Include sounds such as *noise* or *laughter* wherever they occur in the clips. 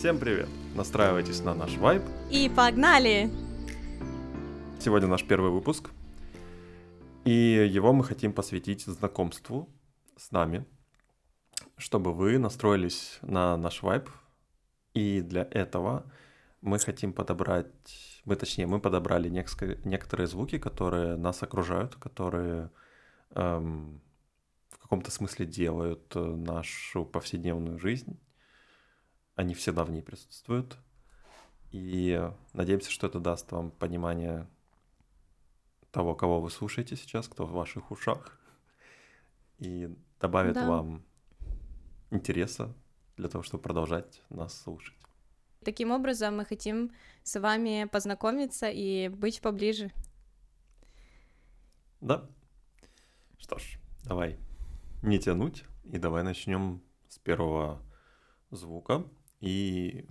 Всем привет! Настраивайтесь на наш вайб. И погнали! Сегодня наш первый выпуск. И его мы хотим посвятить знакомству с нами, чтобы вы настроились на наш вайб. И для этого мы хотим подобрать, мы точнее, мы подобрали некоторые звуки, которые нас окружают, которые эм, в каком-то смысле делают э, нашу повседневную жизнь они всегда в ней присутствуют. И надеемся, что это даст вам понимание того, кого вы слушаете сейчас, кто в ваших ушах, и добавит да. вам интереса для того, чтобы продолжать нас слушать. Таким образом, мы хотим с вами познакомиться и быть поближе. Да. Что ж, давай не тянуть, и давай начнем с первого звука. И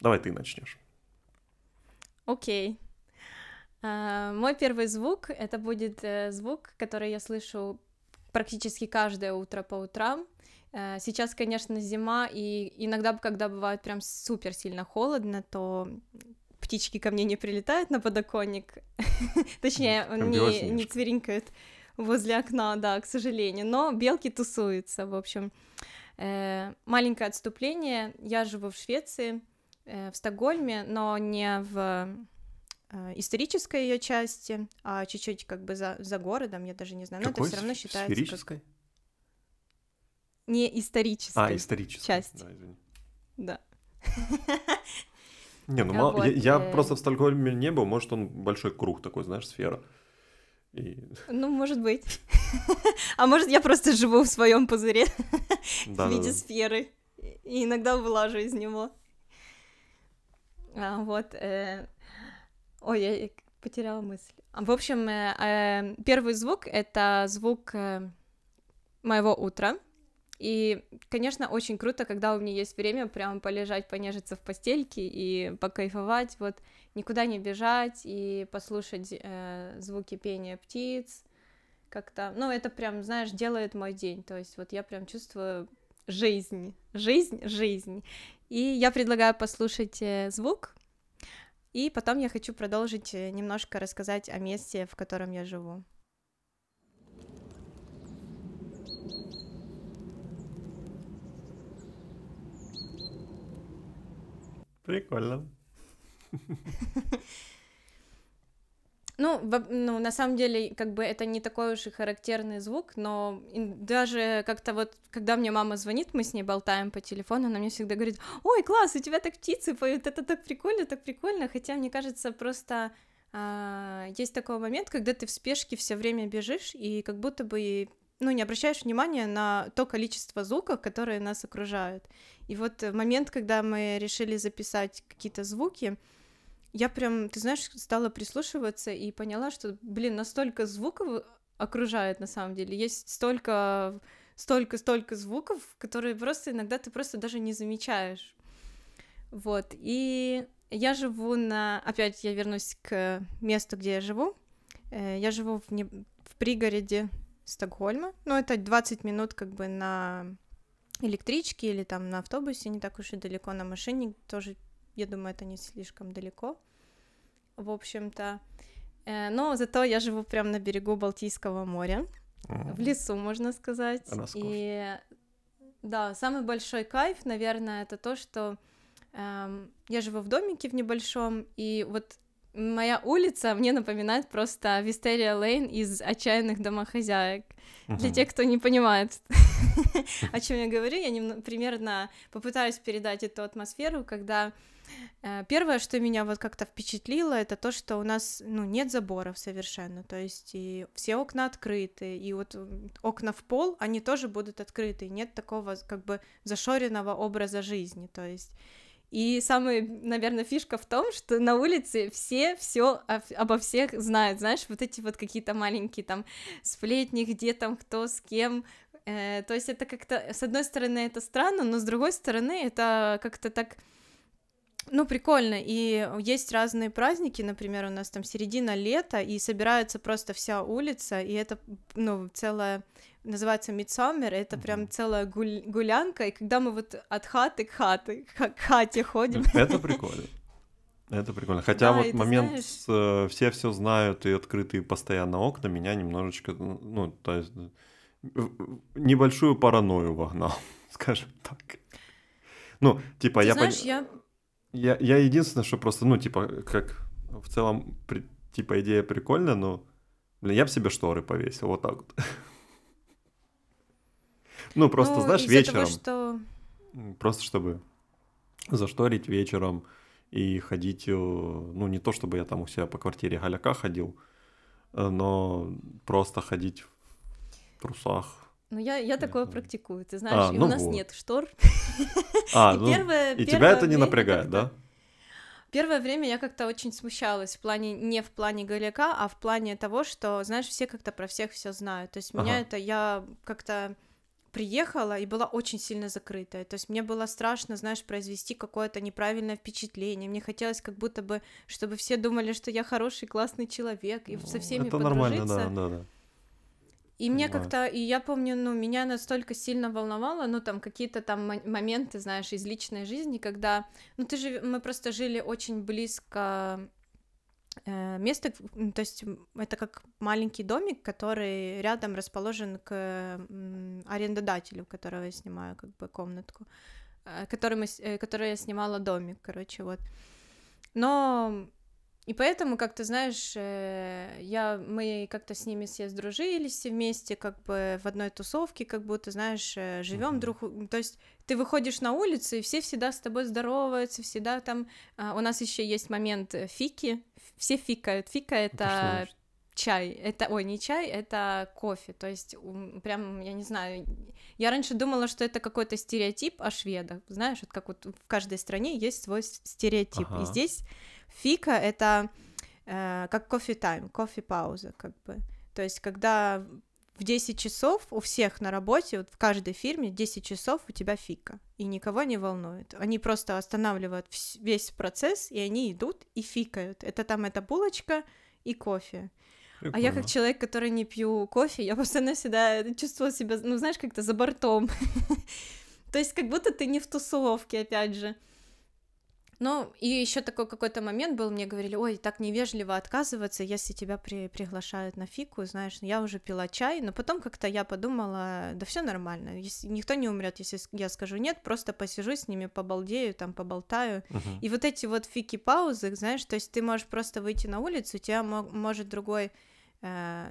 давай ты начнешь. Окей. Okay. Uh, мой первый звук это будет uh, звук, который я слышу практически каждое утро по утрам. Uh, сейчас, конечно, зима, и иногда, когда бывает прям супер сильно холодно, то птички ко мне не прилетают на подоконник, *laughs* точнее, не, не цверинкают возле окна, да, к сожалению, но белки тусуются, в общем. Э, маленькое отступление. Я живу в Швеции, э, в Стокгольме, но не в э, исторической ее части, а чуть-чуть как бы за, за городом, я даже не знаю, но Какой это все равно считается сферической? как... Не исторической. А, исторической. Часть. Да, извини. Да. *laughs* Не, ну *laughs* мало, я, я просто в Стокгольме не был, может он большой круг такой, знаешь, сфера. И... Ну, может быть. *laughs* А может, я просто живу в своем пузыре *laughs* в виде сферы. И иногда вылажу из него. А, вот. Э... Ой, я потеряла мысль. А, в общем, э, э, первый звук — это звук э, моего утра. И, конечно, очень круто, когда у меня есть время прям полежать, понежиться в постельке и покайфовать, вот никуда не бежать и послушать э, звуки пения птиц, как-то, ну, это прям, знаешь, делает мой день, то есть вот я прям чувствую жизнь, жизнь, жизнь. И я предлагаю послушать э, звук, и потом я хочу продолжить э, немножко рассказать о месте, в котором я живу. Прикольно. Ну, ну, на самом деле, как бы это не такой уж и характерный звук, но даже как-то вот, когда мне мама звонит, мы с ней болтаем по телефону, она мне всегда говорит, ой, класс, у тебя так птицы поют, это так прикольно, так прикольно, хотя мне кажется, просто а, есть такой момент, когда ты в спешке все время бежишь, и как будто бы ну, не обращаешь внимания на то количество звуков, которые нас окружают. И вот момент, когда мы решили записать какие-то звуки, я прям, ты знаешь, стала прислушиваться и поняла, что, блин, настолько звуков окружает на самом деле. Есть столько, столько, столько звуков, которые просто иногда ты просто даже не замечаешь. Вот. И я живу на... Опять я вернусь к месту, где я живу. Э, я живу в, не... в пригороде Стокгольма. Ну, это 20 минут как бы на электричке или там на автобусе, не так уж и далеко, на машине тоже, я думаю, это не слишком далеко, в общем-то. Э, но зато я живу прямо на берегу Балтийского моря, в лесу, можно сказать. И да, самый большой кайф, наверное, это то, что эм, я живу в домике в небольшом, и вот моя улица мне напоминает просто Вистерия Лейн из «Отчаянных домохозяек». Uh-huh. Для тех, кто не понимает, *laughs* о чем я говорю, я примерно попытаюсь передать эту атмосферу, когда э, первое, что меня вот как-то впечатлило, это то, что у нас, ну, нет заборов совершенно, то есть и все окна открыты, и вот окна в пол, они тоже будут открыты, нет такого как бы зашоренного образа жизни, то есть и самая, наверное, фишка в том, что на улице все все обо всех знают, знаешь, вот эти вот какие-то маленькие там сплетни, где там кто с кем. Э, то есть это как-то, с одной стороны, это странно, но с другой стороны, это как-то так Ну, прикольно. И есть разные праздники, например, у нас там середина лета, и собирается просто вся улица, и это, ну, целая называется Midsummer, это прям целая гуль- гулянка, и когда мы вот от хаты к хаты, к хате ходим. *laughs* Это прикольно. Это прикольно. Хотя Да, вот момент знаешь- с, э, все все знают и открытые постоянно окна меня немножечко, ну, то есть небольшую паранойю вогнал, *laughs* скажем так. Ну, типа, Ты я, знаешь, пон- я... я, я единственное, что просто, ну, типа, как в целом, при- типа, идея прикольная, но, блин, я бы себе шторы повесил, вот так вот. *laughs* Ну, просто, ну, знаешь, вечером. Того, что... Просто чтобы зашторить вечером и ходить, э, ну, не то чтобы я там у себя по квартире голяка ходил, э, но просто ходить в трусах. Ну, я, я такое практикую, ты знаешь, А, и ну у нас вот. нет штор. *laughs* А, И ну, первое- и тебя первое это не напрягает, да? Первое время я как-то очень смущалась в плане, не в плане голяка, а в плане того, что, знаешь, все как-то про всех все знают. То есть меня Ага. это, я как-то приехала и была очень сильно закрытая. То есть мне было страшно, знаешь, произвести какое-то неправильное впечатление. Мне хотелось как будто бы, чтобы все думали, что я хороший, классный человек, и со Ну, всеми Это нормально, подружиться. да, да, да. И мне как-то, и я помню, ну, меня настолько сильно волновало, ну, там, какие-то там мо- моменты, знаешь, из личной жизни, когда, ну, ты же, мы просто жили очень близко э, место, то есть это как маленький домик, который рядом расположен к м, арендодателю, которого я снимаю как бы комнатку, э, который, мы, э, который я снимала домик, короче, вот. Но и поэтому, как ты знаешь, э, я, мы как-то с ними все сдружились все вместе, как бы в одной тусовке, как будто, знаешь, живем Мгм. друг... То есть ты выходишь на улицу, и все всегда с тобой здороваются, всегда там... а, У нас еще есть момент э, fika, все фикают. Fika — Это что это чай, это, ой, не чай, это кофе, то есть прям, я не знаю, я раньше думала, что это какой-то стереотип о шведах, знаешь, вот как вот в каждой стране есть свой стереотип, Ага. и здесь fika — это э, как кофе-time, кофе-пауза, как бы, то есть когда в 10 часов у всех на работе, вот в каждой фирме 10 часов у тебя fika, и никого не волнует. Они просто останавливают весь процесс, и они идут и фикают. Это там эта булочка и кофе. А я как Прикольно. человек, который не пью кофе, я *laughs* постоянно всегда чувствовала себя, ну, знаешь, как-то за бортом. *laughs* То есть как будто ты не в тусовке, опять же. Ну, и еще такой какой-то момент был, мне говорили, ой, так невежливо отказываться, если тебя при- приглашают на фику, знаешь, я уже пила чай, но потом как-то я подумала, да все нормально, если, никто не умрет, если я скажу нет, просто посижу с ними, побалдею, там, поболтаю, Мгм. и вот эти вот фики-паузы, знаешь, то есть ты можешь просто выйти на улицу, тебя мо- может другой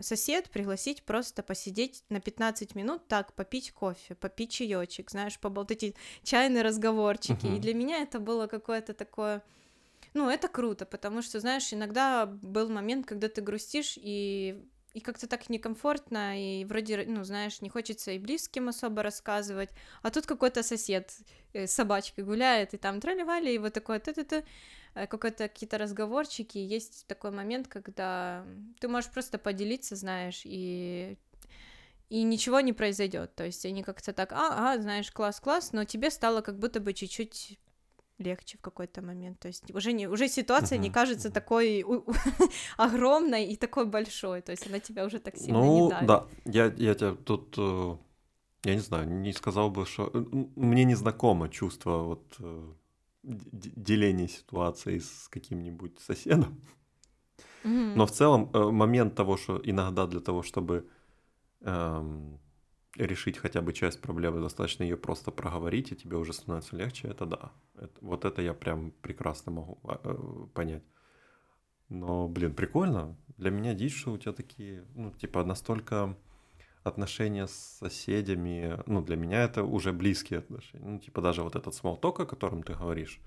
сосед пригласить просто посидеть на 15 минут, так, попить кофе, попить чаечек, знаешь, поболтать, эти чайные разговорчики. И Мгм. для меня это было какое-то такое... Ну, это круто, потому что, знаешь, иногда был момент, когда ты грустишь, и и как-то так некомфортно, и вроде, ну, знаешь, не хочется и близким особо рассказывать, а тут какой-то сосед э, с собачкой гуляет, и там тролливали, и вот такое ты-ты-ты, э, какой-то какие-то разговорчики, есть такой момент, когда ты можешь просто поделиться, знаешь, и и ничего не произойдет, то есть они как-то так, а, а, знаешь, класс-класс, но тебе стало как будто бы чуть-чуть легче в какой-то момент, то есть уже не уже ситуация не Мгм, кажется такой у- у- *laughs* огромной и такой большой, то есть она тебя уже так сильно Ну, не давит. да, я, я тебя тут, э, я не знаю, не сказал бы, что... э, Мне не знакомо чувство вот э, деления ситуации с каким-нибудь соседом. Мгм. Но в целом момент того, что иногда для того, чтобы эм, решить хотя бы часть проблемы, достаточно ее просто проговорить, и тебе уже становится легче, это да. Это- вот это я прям прекрасно могу а, э, понять. Но, блин, прикольно. Для меня дичь, что у тебя такие, ну, типа, настолько отношения с соседями, ну, для меня это уже близкие отношения. Ну, типа, даже вот этот смолток, о котором ты говоришь,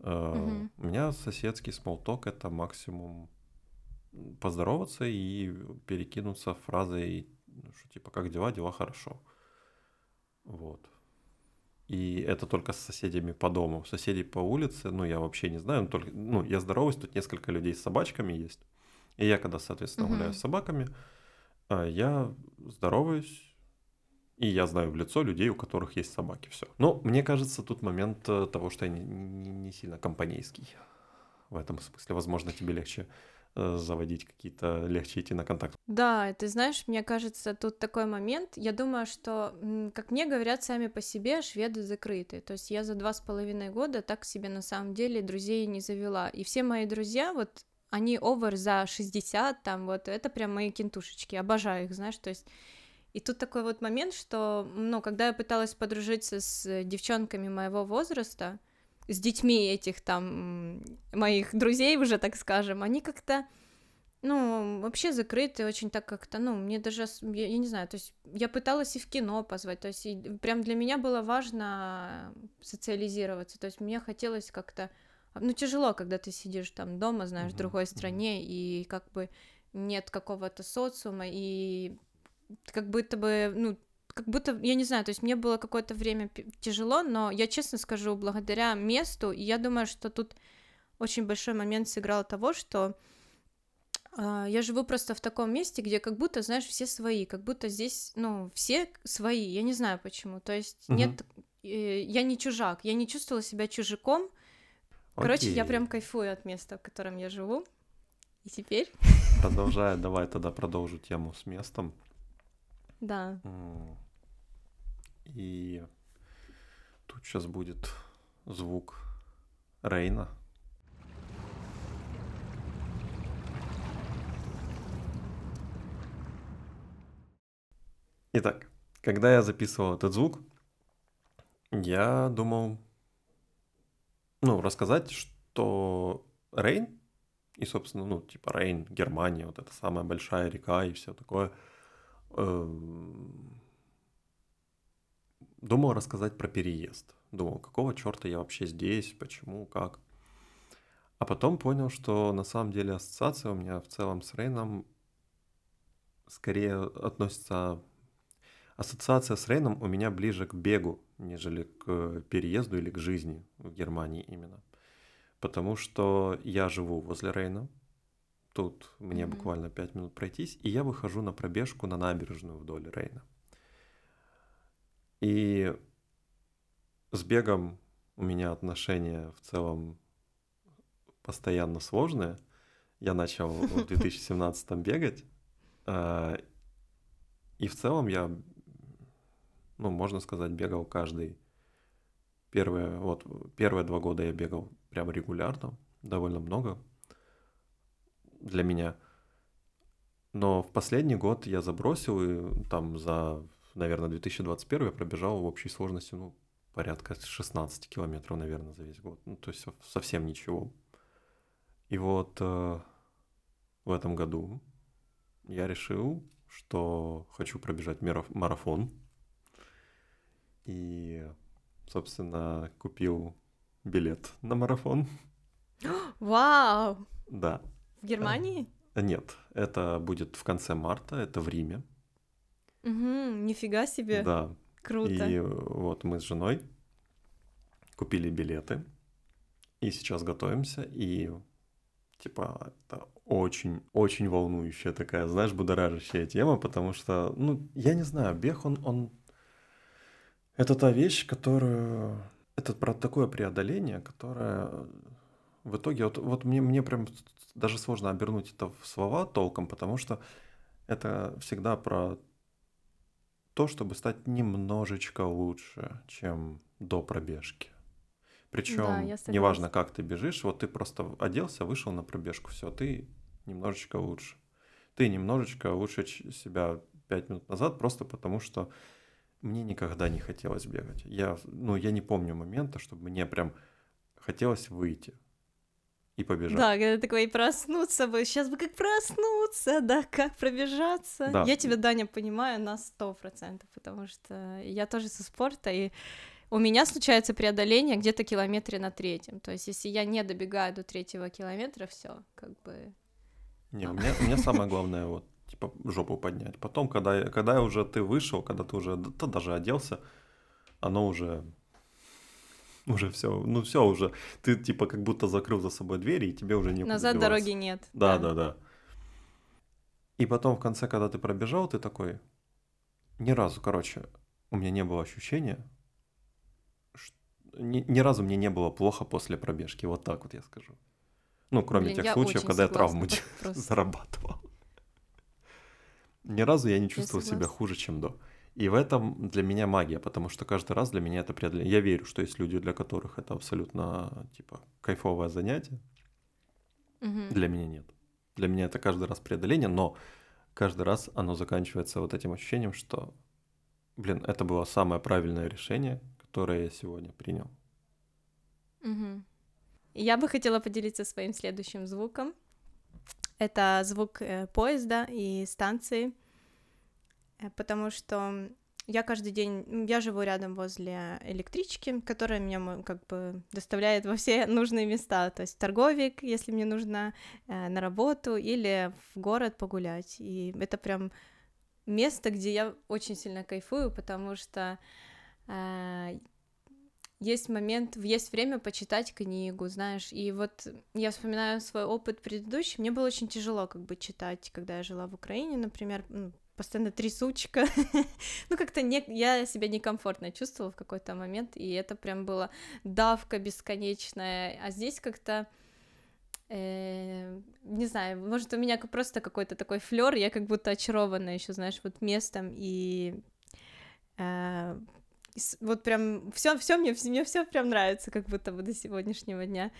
Мгм. у меня соседский смолток — это максимум поздороваться и перекинуться фразой, что типа, как дела, дела хорошо. Вот. И это только с соседями по дому. Соседей по улице, ну, я вообще не знаю. Только, ну, я здороваюсь, тут несколько людей с собачками есть. И я, когда, соответственно, гуляю Мгм. с собаками, а, я здороваюсь, И я знаю в лицо людей, у которых есть собаки. Все. Но мне кажется, тут момент э, того, что я не, не, не сильно компанейский. В этом смысле, возможно, тебе легче заводить какие-то, легче идти на контакт. Да, ты знаешь, мне кажется, тут такой момент. Я думаю, что, как мне говорят сами по себе, шведы закрыты. То есть я за два с половиной года так себе на самом деле друзей не завела. И все мои друзья, вот они овер за 60, там вот, это прям мои кентушечки, обожаю их, знаешь, то есть и тут такой вот момент, что, ну, когда я пыталась подружиться с девчонками моего возраста, с детьми этих там моих друзей уже, так скажем, они как-то, ну, вообще закрыты, очень так как-то, ну, мне даже, я, я не знаю, то есть я пыталась и в кино позвать, то есть и прям для меня было важно социализироваться, то есть мне хотелось как-то, ну, тяжело, когда ты сидишь там дома, знаешь, в другой стране, и как бы нет какого-то социума, и как будто бы, ну, как будто, я не знаю, то есть мне было какое-то время тяжело, но я честно скажу, благодаря месту, я думаю, что тут очень большой момент сыграл того, что э, я живу просто в таком месте, где как будто, знаешь, все свои, как будто здесь, ну, все свои, я не знаю почему, то есть угу. нет, э, я не чужак, я не чувствовала себя чужаком, Короче, Окей. я прям кайфую от места, в котором я живу. И теперь... Продолжая, давай тогда продолжу тему с местом. Да. И тут сейчас будет звук Рейна. Итак, когда я записывал этот звук, я думал, ну, рассказать, что Рейн, и, собственно, ну, типа Рейн, Германия, вот эта самая большая река и все такое – Эм, думал рассказать про переезд. Думал, какого черта я вообще здесь, почему, как. А потом понял, что на самом деле ассоциация у меня в целом с Рейном скорее относится... Ассоциация с Рейном у меня ближе к бегу, нежели к переезду или к жизни в Германии именно. Потому что я живу возле Рейна, Тут мне mm-hmm. буквально 5 минут пройтись, и я выхожу на пробежку на набережную вдоль Рейна. И с бегом у меня отношения в целом постоянно сложные. Я начал *laughs* в 2017 бегать, а, и в целом я, ну, можно сказать, бегал каждый первые, вот, первые два года я бегал прям регулярно, довольно много, для меня. Но в последний год я забросил, и там за, наверное, 2021 я пробежал в общей сложности, ну, порядка 16 километров, наверное, за весь год. Ну, то есть совсем ничего. И вот э, в этом году я решил, что хочу пробежать марафон. И, собственно, купил билет на марафон. *gasps* Вау! Да. В Германии? Э, нет, это будет в конце марта, это в Риме. Угу, нифига себе. Да. Круто. И вот мы с женой купили билеты, и сейчас готовимся, и типа это очень-очень волнующая такая, знаешь, будоражащая тема, потому что, ну, я не знаю, бег, он, он... Это та вещь, которую... Это про такое преодоление, которое в итоге вот, вот мне, мне прям даже сложно обернуть это в слова толком, потому что это всегда про то, чтобы стать немножечко лучше, чем до пробежки. Причем да, неважно, как ты бежишь, вот ты просто оделся, вышел на пробежку, все, ты немножечко лучше. Ты немножечко лучше себя пять минут назад, просто потому что мне никогда не хотелось бегать. Я, ну, я не помню момента, чтобы мне прям хотелось выйти и побежать. Да, когда такой проснуться бы, сейчас бы как проснуться, да, как пробежаться. Да. Я тебя, Даня, понимаю на сто процентов, потому что я тоже со спорта, и у меня случается преодоление где-то километре на третьем. То есть, если я не добегаю до третьего километра, все, как бы. Не, у меня, у меня самое главное вот типа жопу поднять. Потом, когда, когда уже ты вышел, когда ты уже ты даже оделся, оно уже *laughs* уже все, ну все уже, ты типа как будто закрыл за собой двери, и тебе уже не Назад дороги нет. Да, да, да, да. И потом в конце, когда ты пробежал, ты такой, ни разу, короче, у меня не было ощущения, что... ни, ни разу мне не было плохо после пробежки, вот так вот я скажу. Ну, кроме Блин, тех я случаев, когда я травму *laughs* *laughs* зарабатывал. Ни разу я не чувствовал себя согласна. хуже, чем до. И в этом для меня магия, потому что каждый раз для меня это преодоление. Я верю, что есть люди, для которых это абсолютно, типа, кайфовое занятие. Мгм. Для меня нет. Для меня это каждый раз преодоление, но каждый раз оно заканчивается вот этим ощущением, что, блин, это было самое правильное решение, которое я сегодня принял. Мгм. Я бы хотела поделиться своим следующим звуком. Это звук э, поезда и станции, потому что я каждый день, я живу рядом возле электрички, которая меня как бы доставляет во все *laughs* нужные места, то есть в торговик, если мне нужно э, на работу, или в город погулять. И это прям место, где я очень сильно кайфую, потому что э, есть момент, есть время почитать книгу, знаешь, и вот я вспоминаю свой опыт предыдущий, мне было очень тяжело как бы читать, когда я жила в Украине, например, постоянно трясучка, *laughs* ну как-то не, я себя некомфортно чувствовала в какой-то момент, и это прям было давка бесконечная, а здесь как-то э, не знаю, может, у меня просто какой-то такой флер, я как будто очарована еще, знаешь, вот местом и э, вот прям все, все мне, мне все прям нравится, как будто бы до сегодняшнего дня.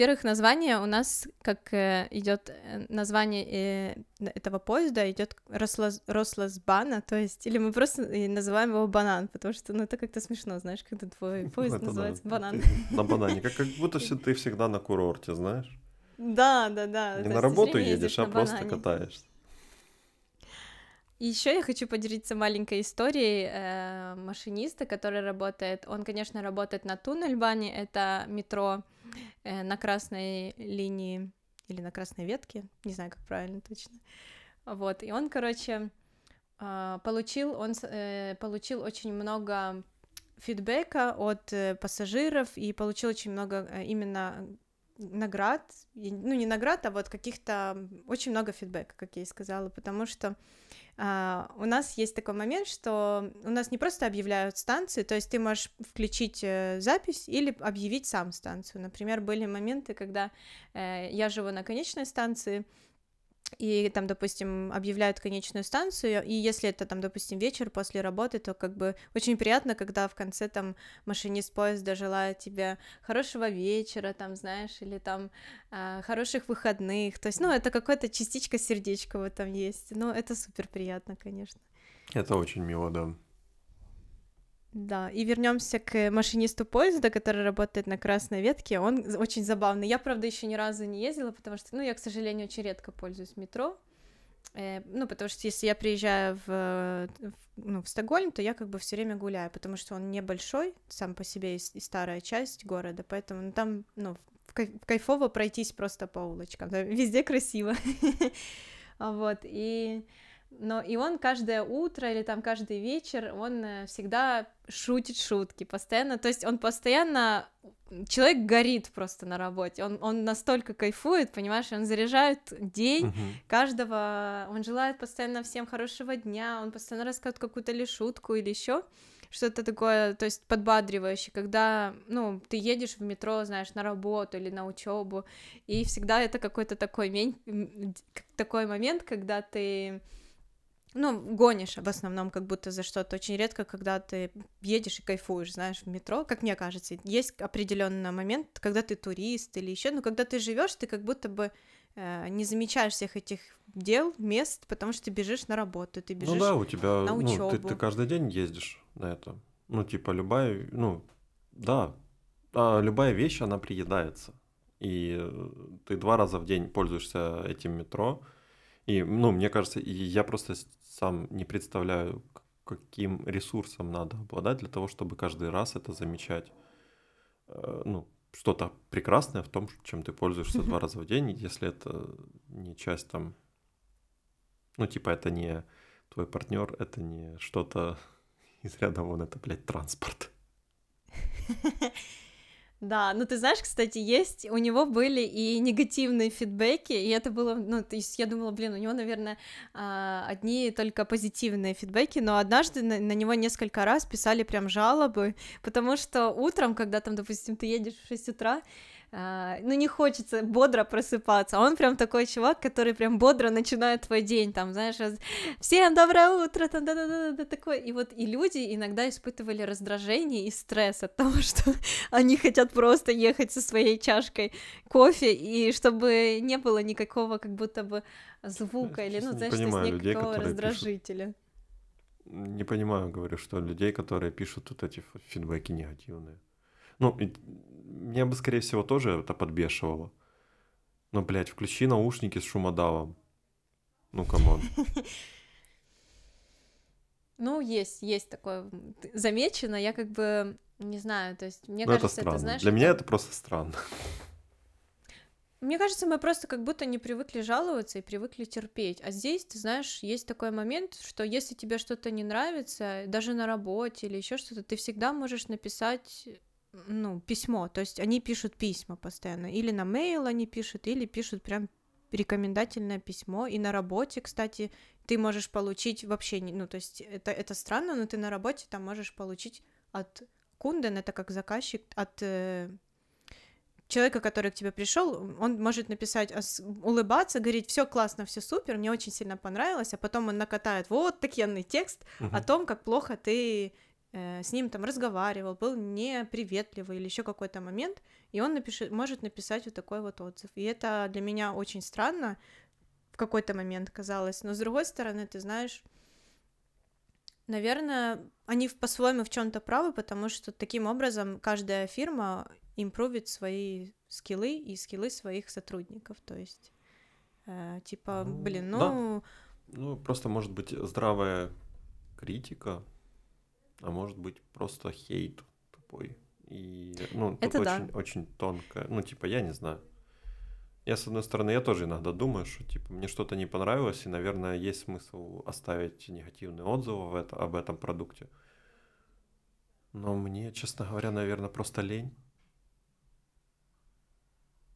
Во-первых, название у нас, как идет название э, этого поезда, идет Росласбана, то есть, или мы просто называем его банан, потому что, ну, это как-то смешно, знаешь, когда твой *laughs* поезд Это да, называется банан. ты На банане, как, как будто *laughs* все ты всегда на курорте, знаешь? Да, да, да. Не на работу едешь, а просто катаешься. И еще я хочу поделиться маленькой историей э, машиниста, который работает. Он, конечно, работает на Туннельбане, это метро э, на красной линии или на красной ветке, не знаю, как правильно точно. Вот, и он, короче, э, получил, он э, получил очень много фидбэка от э, пассажиров и получил очень много э, именно наград, ну не наград, а вот каких-то очень много фидбэка, как я и сказала, потому что а, у нас есть такой момент, что у нас не просто объявляют станции, то есть ты можешь включить э, запись или объявить сам станцию. Например, были моменты, когда э, я живу на конечной станции, и там, допустим, объявляют конечную станцию, и если это там, допустим, вечер после работы, то как бы очень приятно, когда в конце там машинист поезда желает тебе хорошего вечера, там, знаешь, или там а, хороших выходных, то есть, ну, это какая-то частичка сердечка в этом есть, ну, это супер приятно, конечно. Это очень мило, да. Да, и вернемся к машинисту поезда, который работает на красной ветке. Он очень забавный. Я, правда, еще ни разу не ездила, потому что, ну, я, к сожалению, очень редко пользуюсь метро. Э, ну, потому что если я приезжаю в, в- ну, в Стокгольм, то я как бы все время гуляю, потому что он небольшой сам по себе и, и старая часть города, поэтому ну, там, ну, кайфово пройтись просто по улочкам, да, везде красиво. *laughs* Вот, и... Но и он каждое утро или там каждый вечер, он э, всегда шутит шутки, постоянно, то есть он постоянно, человек горит просто на работе, он, он настолько кайфует, понимаешь, он заряжает день, Мгм. каждого, он желает постоянно всем хорошего дня, он постоянно рассказывает какую-то ли шутку или еще что-то такое, то есть подбадривающее, когда, ну, ты едешь в метро, знаешь, на работу или на учебу, и всегда это какой-то такой, мень- такой момент, когда ты ну, гонишь в основном как будто за что-то. Очень редко, когда ты едешь и кайфуешь, знаешь, в метро, как мне кажется. Есть определенный момент, когда ты турист или еще, но когда ты живешь, ты как будто бы э, не замечаешь всех этих дел, мест, потому что ты бежишь на работу, ты бежишь Ну да, у тебя, на ну, ты, ты каждый день ездишь на это. Ну, типа, любая, ну, да, а любая вещь, она приедается. И э, ты два раза в день пользуешься этим метро. И, ну, мне кажется, и я просто сам не представляю, каким ресурсом надо обладать для того, чтобы каждый раз это замечать. Э, Ну, что-то прекрасное в том, чем ты пользуешься два раза в день, если это не часть там, ну, типа, это не твой партнер, это не что-то *laughs* из ряда вон это, блядь, транспорт. *laughs* Да, ну ты знаешь, кстати, есть, у него были и негативные фидбэки, и это было, ну, то есть я думала, блин, у него, наверное, а, одни только позитивные фидбэки, но однажды на, на него несколько раз писали прям жалобы, потому что утром, когда там, допустим, ты едешь в 6 утра, ну, не хочется бодро просыпаться, а он прям такой чувак, который прям бодро начинает твой день, там, знаешь, всем доброе утро, там, да-да-да, такой, и вот и люди иногда испытывали раздражение и стресс от того, *laughs* что они хотят просто ехать со своей чашкой кофе, и чтобы не было никакого как будто бы звука, или, ну, знаешь, понимаю, людей, никакого раздражителя. Пишут... Не понимаю, говорю, что людей, которые пишут вот эти фидбэки негативные. Ну, меня бы, скорее всего, тоже это подбешивало. Но, блядь, включи наушники с шумодавом. Ну, come on. *laughs* Ну, есть, есть такое замечено. Я как бы не знаю, то есть мне Но ну, кажется, это, странно. это знаешь. Для это... меня это просто странно. *laughs* Мне кажется, мы просто как будто не привыкли жаловаться и привыкли терпеть. А здесь, ты знаешь, есть такой момент, что если тебе что-то не нравится, даже на работе или еще что-то, ты всегда можешь написать ну, письмо, то есть они пишут письма постоянно, или на mail они пишут, или пишут прям рекомендательное письмо, и на работе, кстати, ты можешь получить вообще, ну, то есть это, это странно, но ты на работе там можешь получить от кунден, это как заказчик, от э, человека, который к тебе пришел, он может написать, улыбаться, говорить, все классно, все супер, мне очень сильно понравилось, а потом он накатает вот такенный текст uh-huh. о том, как плохо ты с ним там разговаривал, был неприветливый или еще какой-то момент, и он напишет, может написать вот такой вот отзыв. И это для меня очень странно в какой-то момент казалось, но с другой стороны, ты знаешь, наверное, они по-своему в чем-то правы, потому что таким образом каждая фирма импровит свои скиллы и скиллы своих сотрудников, то есть э, типа, ну, блин, ну... Да. Ну, просто может быть здравая критика, может быть просто хейт тупой. И, ну, тут Это очень, да. очень тонко. Ну, типа, я не знаю. Я, с одной стороны, я тоже иногда думаю, что, типа, мне что-то не понравилось, и, наверное, есть смысл оставить негативные отзывы в это, об этом продукте. Но мне, честно говоря, наверное, просто лень.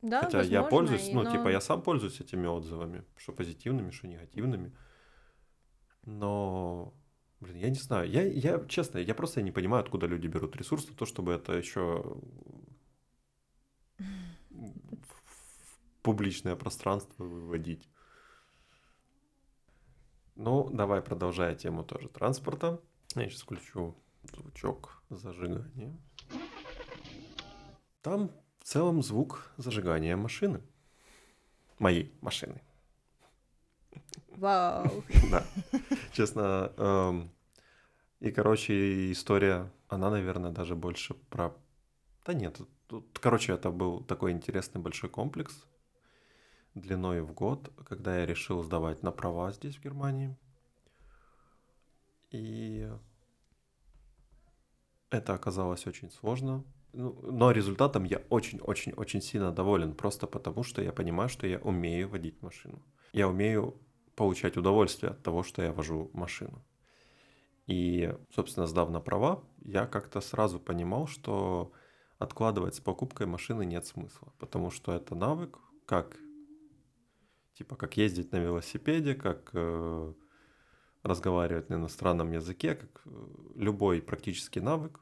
Да, Хотя возможно, я пользуюсь, ну, но... типа, я сам пользуюсь этими отзывами, что позитивными, что негативными. Но Блин, я не знаю. Я, я честно, я просто не понимаю, откуда люди берут ресурсы, то, чтобы это еще в публичное пространство выводить. Ну, давай продолжая тему тоже транспорта. Я сейчас включу звучок зажигания. Там в целом звук зажигания машины. Моей машины. Вау. *laughs* Да. Честно, эм, и, короче, история, она, наверное, даже больше про... Да нет, тут, короче, это был такой интересный большой комплекс длиной в год, когда я решил сдавать на права здесь, в Германии. И это оказалось очень сложно. Ну, но результатом я очень-очень-очень сильно доволен, просто потому что я понимаю, что я умею водить машину. Я умею получать удовольствие от того, что я вожу машину. И, собственно, сдав на права, я как-то сразу понимал, что откладывать с покупкой машины нет смысла, потому что это навык, как типа как ездить на велосипеде, как э, разговаривать на иностранном языке, как э, любой практический навык,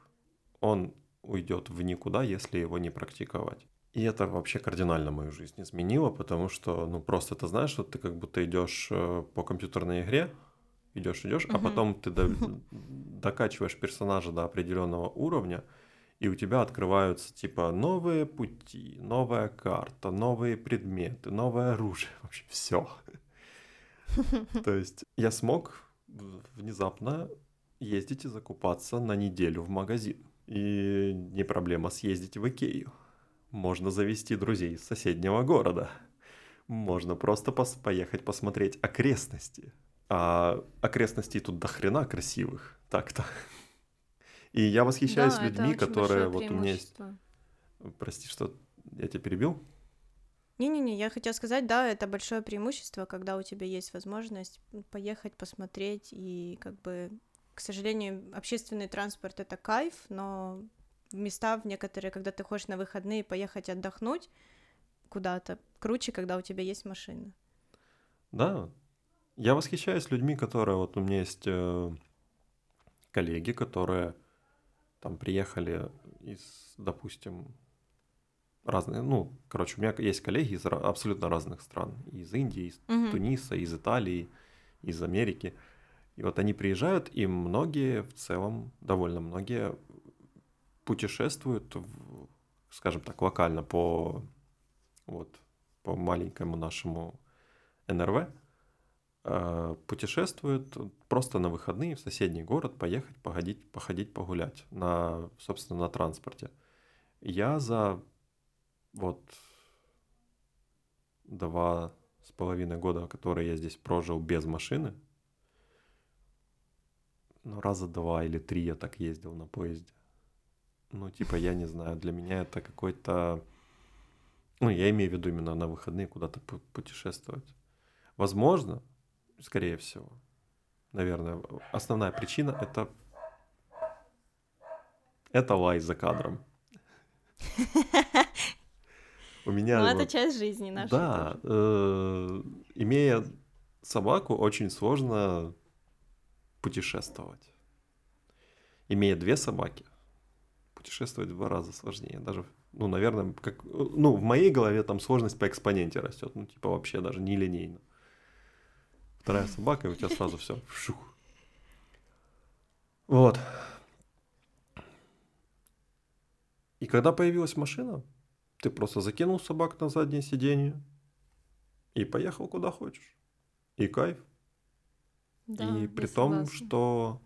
он уйдет в никуда, если его не практиковать. И это вообще кардинально мою жизнь изменило, потому что, ну, просто ты знаешь, что ты как будто идешь э, по компьютерной игре, идешь, идешь, угу. а потом ты до, докачиваешь персонажа до определенного уровня, и у тебя открываются типа новые пути, новая карта, новые предметы, новое оружие, *laughs* вообще все. *laughs* То есть я смог внезапно ездить и закупаться на неделю в магазин. И не проблема съездить в Икею. Можно завести друзей из соседнего города. Можно просто пос поехать посмотреть окрестности. А окрестностей тут до хрена красивых, так-то. И я восхищаюсь да, людьми, которые вот у меня есть... Прости, что я тебя перебил? Не-не-не, я хотела сказать, да, это большое преимущество, когда у тебя есть возможность поехать, посмотреть и как бы к сожалению, общественный транспорт это кайф, но места в некоторые, когда ты хочешь на выходные поехать отдохнуть куда-то, круче, когда у тебя есть машина. Да, я восхищаюсь людьми, которые вот у меня есть э, коллеги, которые там приехали из, допустим, разные, ну, короче, у меня есть коллеги из абсолютно разных стран, из Индии, из угу. Туниса, из Италии, из Америки. И вот они приезжают, и многие в целом, довольно многие путешествуют, в, скажем так, локально по вот по маленькому нашему НРВ, э, путешествуют просто на выходные в соседний город поехать, походить, походить, погулять на, собственно, на транспорте. Я за вот два с половиной года, которые я здесь прожил без машины, ну, раза два или три я так ездил на поезде. Ну, типа, я не знаю, для меня это какой-то... Ну, я имею в виду именно на выходные куда-то путешествовать. Возможно, скорее всего, наверное, основная причина — это... Это лай за кадром. *laughs* У меня... Ну, это часть жизни нашей. Да, э, имея собаку, очень сложно путешествовать. Имея две собаки, путешествовать в два раза сложнее. Даже, ну, наверное, как, ну, в моей голове там сложность по экспоненте растет. Ну, типа вообще даже не линейно. Вторая собака, и у тебя сразу все. Вот. И когда появилась машина, ты просто закинул собак на заднее сиденье и поехал куда хочешь. И кайф. Да, и при том, что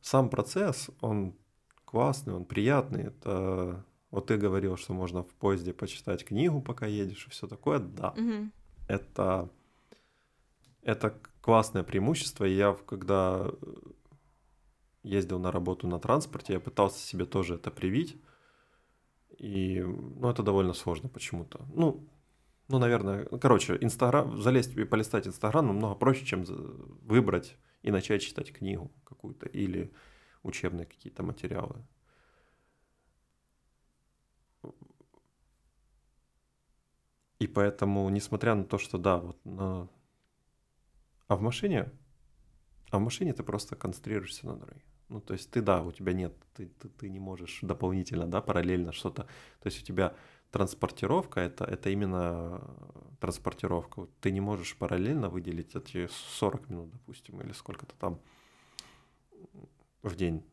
сам процесс, он классный, он приятный. Это вот ты говорил, что можно в поезде почитать книгу, пока едешь, и все такое. Да, угу. это это классное преимущество. Я когда ездил на работу на транспорте, я пытался себе тоже это привить. И, ну, это довольно сложно почему-то. Ну, ну, наверное, короче, Инстаграм, залезть и полистать Инстаграм намного проще, чем выбрать и начать читать книгу какую-то или учебные какие-то материалы. И поэтому, несмотря на то, что да, вот на... А в машине, а в машине ты просто концентрируешься на дороге. Ну, то есть ты, да, у тебя нет, ты, ты, ты не можешь дополнительно, да, параллельно что-то. То есть у тебя транспортировка это, это именно транспортировка. Ты не можешь параллельно выделить эти 40 минут, допустим, или сколько-то там в день,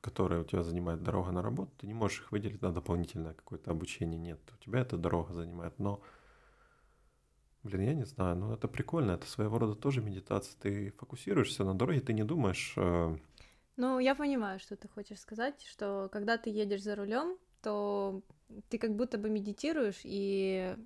которые у тебя занимает дорога на работу, ты не можешь их выделить на дополнительное какое-то обучение. Нет, у тебя эта дорога занимает. Но, блин, я не знаю, ну это прикольно, это своего рода тоже медитация. Ты фокусируешься на дороге, ты не думаешь э, ну, я понимаю, что ты хочешь сказать, что когда ты едешь за рулем, то ты как будто бы медитируешь, и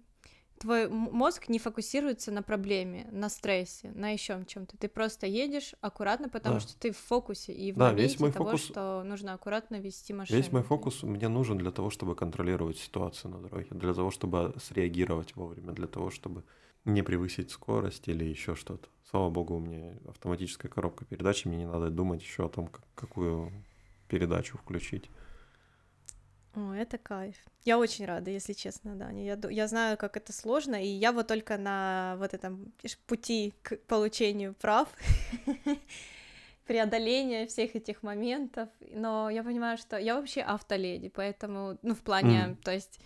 твой мозг не фокусируется на проблеме, на стрессе, на еще чем-то. Ты просто едешь аккуратно, потому да. что ты в фокусе и в да, моменте весь мой того, фокус... что нужно аккуратно вести машину. Весь мой фокус мне нужен для того, чтобы контролировать ситуацию на дороге, для того, чтобы среагировать вовремя, для того, чтобы не превысить скорость или еще что-то. Слава богу, у меня автоматическая коробка передач, мне не надо думать еще о том, как, какую передачу включить. О, это кайф. Я очень рада, если честно, да. Я, я знаю, как это сложно, и я вот только на вот этом пути к получению прав, *laughs* преодоления всех этих моментов, но я понимаю, что я вообще автоледи, поэтому, ну, в плане, то есть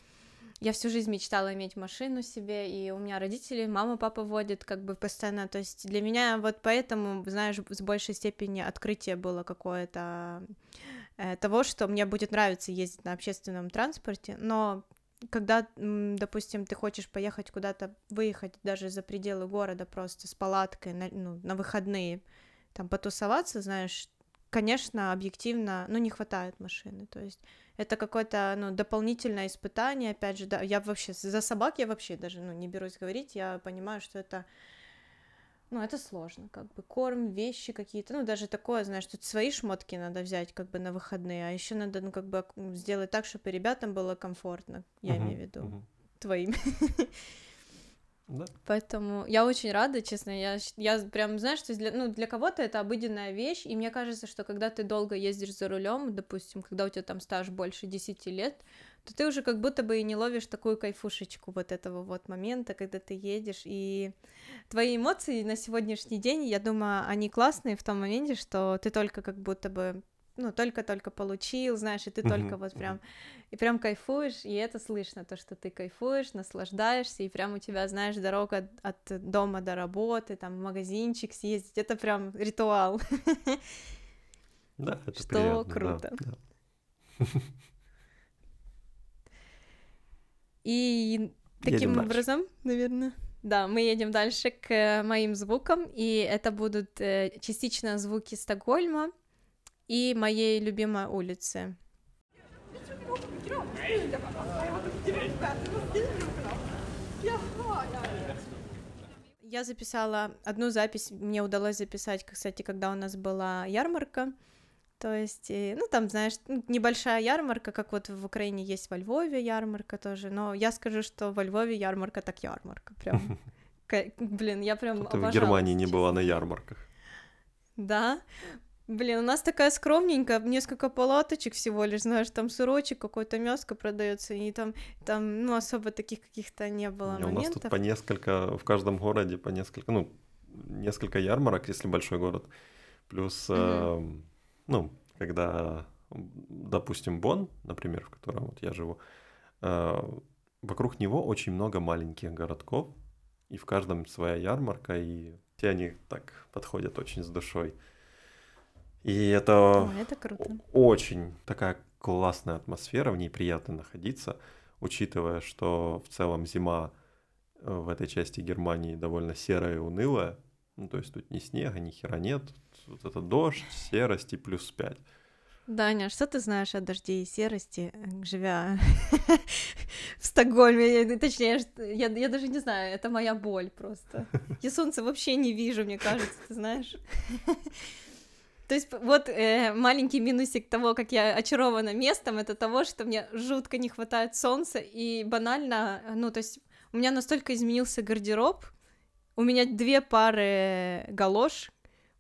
я всю жизнь мечтала иметь машину себе, и у меня родители, мама, папа водят как бы постоянно, то есть для меня вот поэтому, знаешь, с большей степени открытие было какое-то э, того, что мне будет нравиться ездить на общественном транспорте, но когда, допустим, ты хочешь поехать куда-то, выехать даже за пределы города просто с палаткой на, ну, на выходные, там потусоваться, знаешь, конечно, объективно, ну, не хватает машины, то есть это какое-то, ну, дополнительное испытание, опять же, да, я вообще, за собак я вообще даже, ну, не берусь говорить, я понимаю, что это, ну, это сложно, как бы, корм, вещи какие-то, ну, даже такое, знаешь, тут свои шмотки надо взять, как бы, на выходные, а еще надо, ну, как бы, сделать так, чтобы ребятам было комфортно, я uh-huh, имею в виду, uh-huh. твоим. *laughs* Да. Поэтому я очень рада, честно. Я, я прям, знаешь, что для, ну, для кого-то это обыденная вещь, и мне кажется, что когда ты долго ездишь за рулем, допустим, когда у тебя там стаж больше 10 лет, то ты уже как будто бы и не ловишь такую кайфушечку вот этого вот момента, когда ты едешь, и твои эмоции на сегодняшний день, я думаю, они классные в том моменте, что ты только как будто бы ну, только-только получил, знаешь, и ты только вот прям, и прям кайфуешь, и это слышно, то, что ты кайфуешь, наслаждаешься, и прям у тебя, знаешь, дорога от дома до работы, там, в магазинчик съездить, это прям ритуал. Да, это Что приятно, да, круто. да. *laughs* И таким Едем дальше. образом, наверное, да, мы едем дальше к моим звукам, и это будут э, частично звуки Стокгольма и моей любимой улицы. Я записала одну запись, мне удалось записать, кстати, когда у нас была ярмарка. То есть, э, ну, там, знаешь, небольшая ярмарка, как вот в Украине есть во Львове ярмарка тоже, но я скажу, что во Львове ярмарка так ярмарка, прям. *laughs* Блин, я прям Ты в Германии не была на ярмарках. Да. Блин, у нас такая скромненькая, несколько палаточек всего лишь, знаешь, там сырочек, какое-то мяско продается, и там, там, ну, особо таких каких-то не было Не, У нас моментов. тут по несколько, в каждом городе по несколько, ну, несколько ярмарок, если большой город. Плюс, Мгм. э, ну, когда, допустим, Бон, например, в котором вот я живу, э, вокруг него очень много маленьких городков, и в каждом своя ярмарка, и все они так подходят очень с душой. И это О, это круто. очень такая классная атмосфера, в ней приятно находиться, учитывая, что в целом зима э, в этой части Германии довольно серая и унылая. Ну, то есть тут ни снега, ни хера нет. Тут это дождь, серость и плюс 5. Даня, что ты знаешь о дожде и серости, э, живя *laughs* в Стокгольме? Я- Точнее, я даже не знаю, это моя боль просто. Я солнца вообще не вижу, мне кажется, ты знаешь. *laughs* То есть вот э, маленький минусик того, как я очарована местом, это того, что мне жутко не хватает солнца, и банально, ну, то есть у меня настолько изменился гардероб, у меня две пары галош,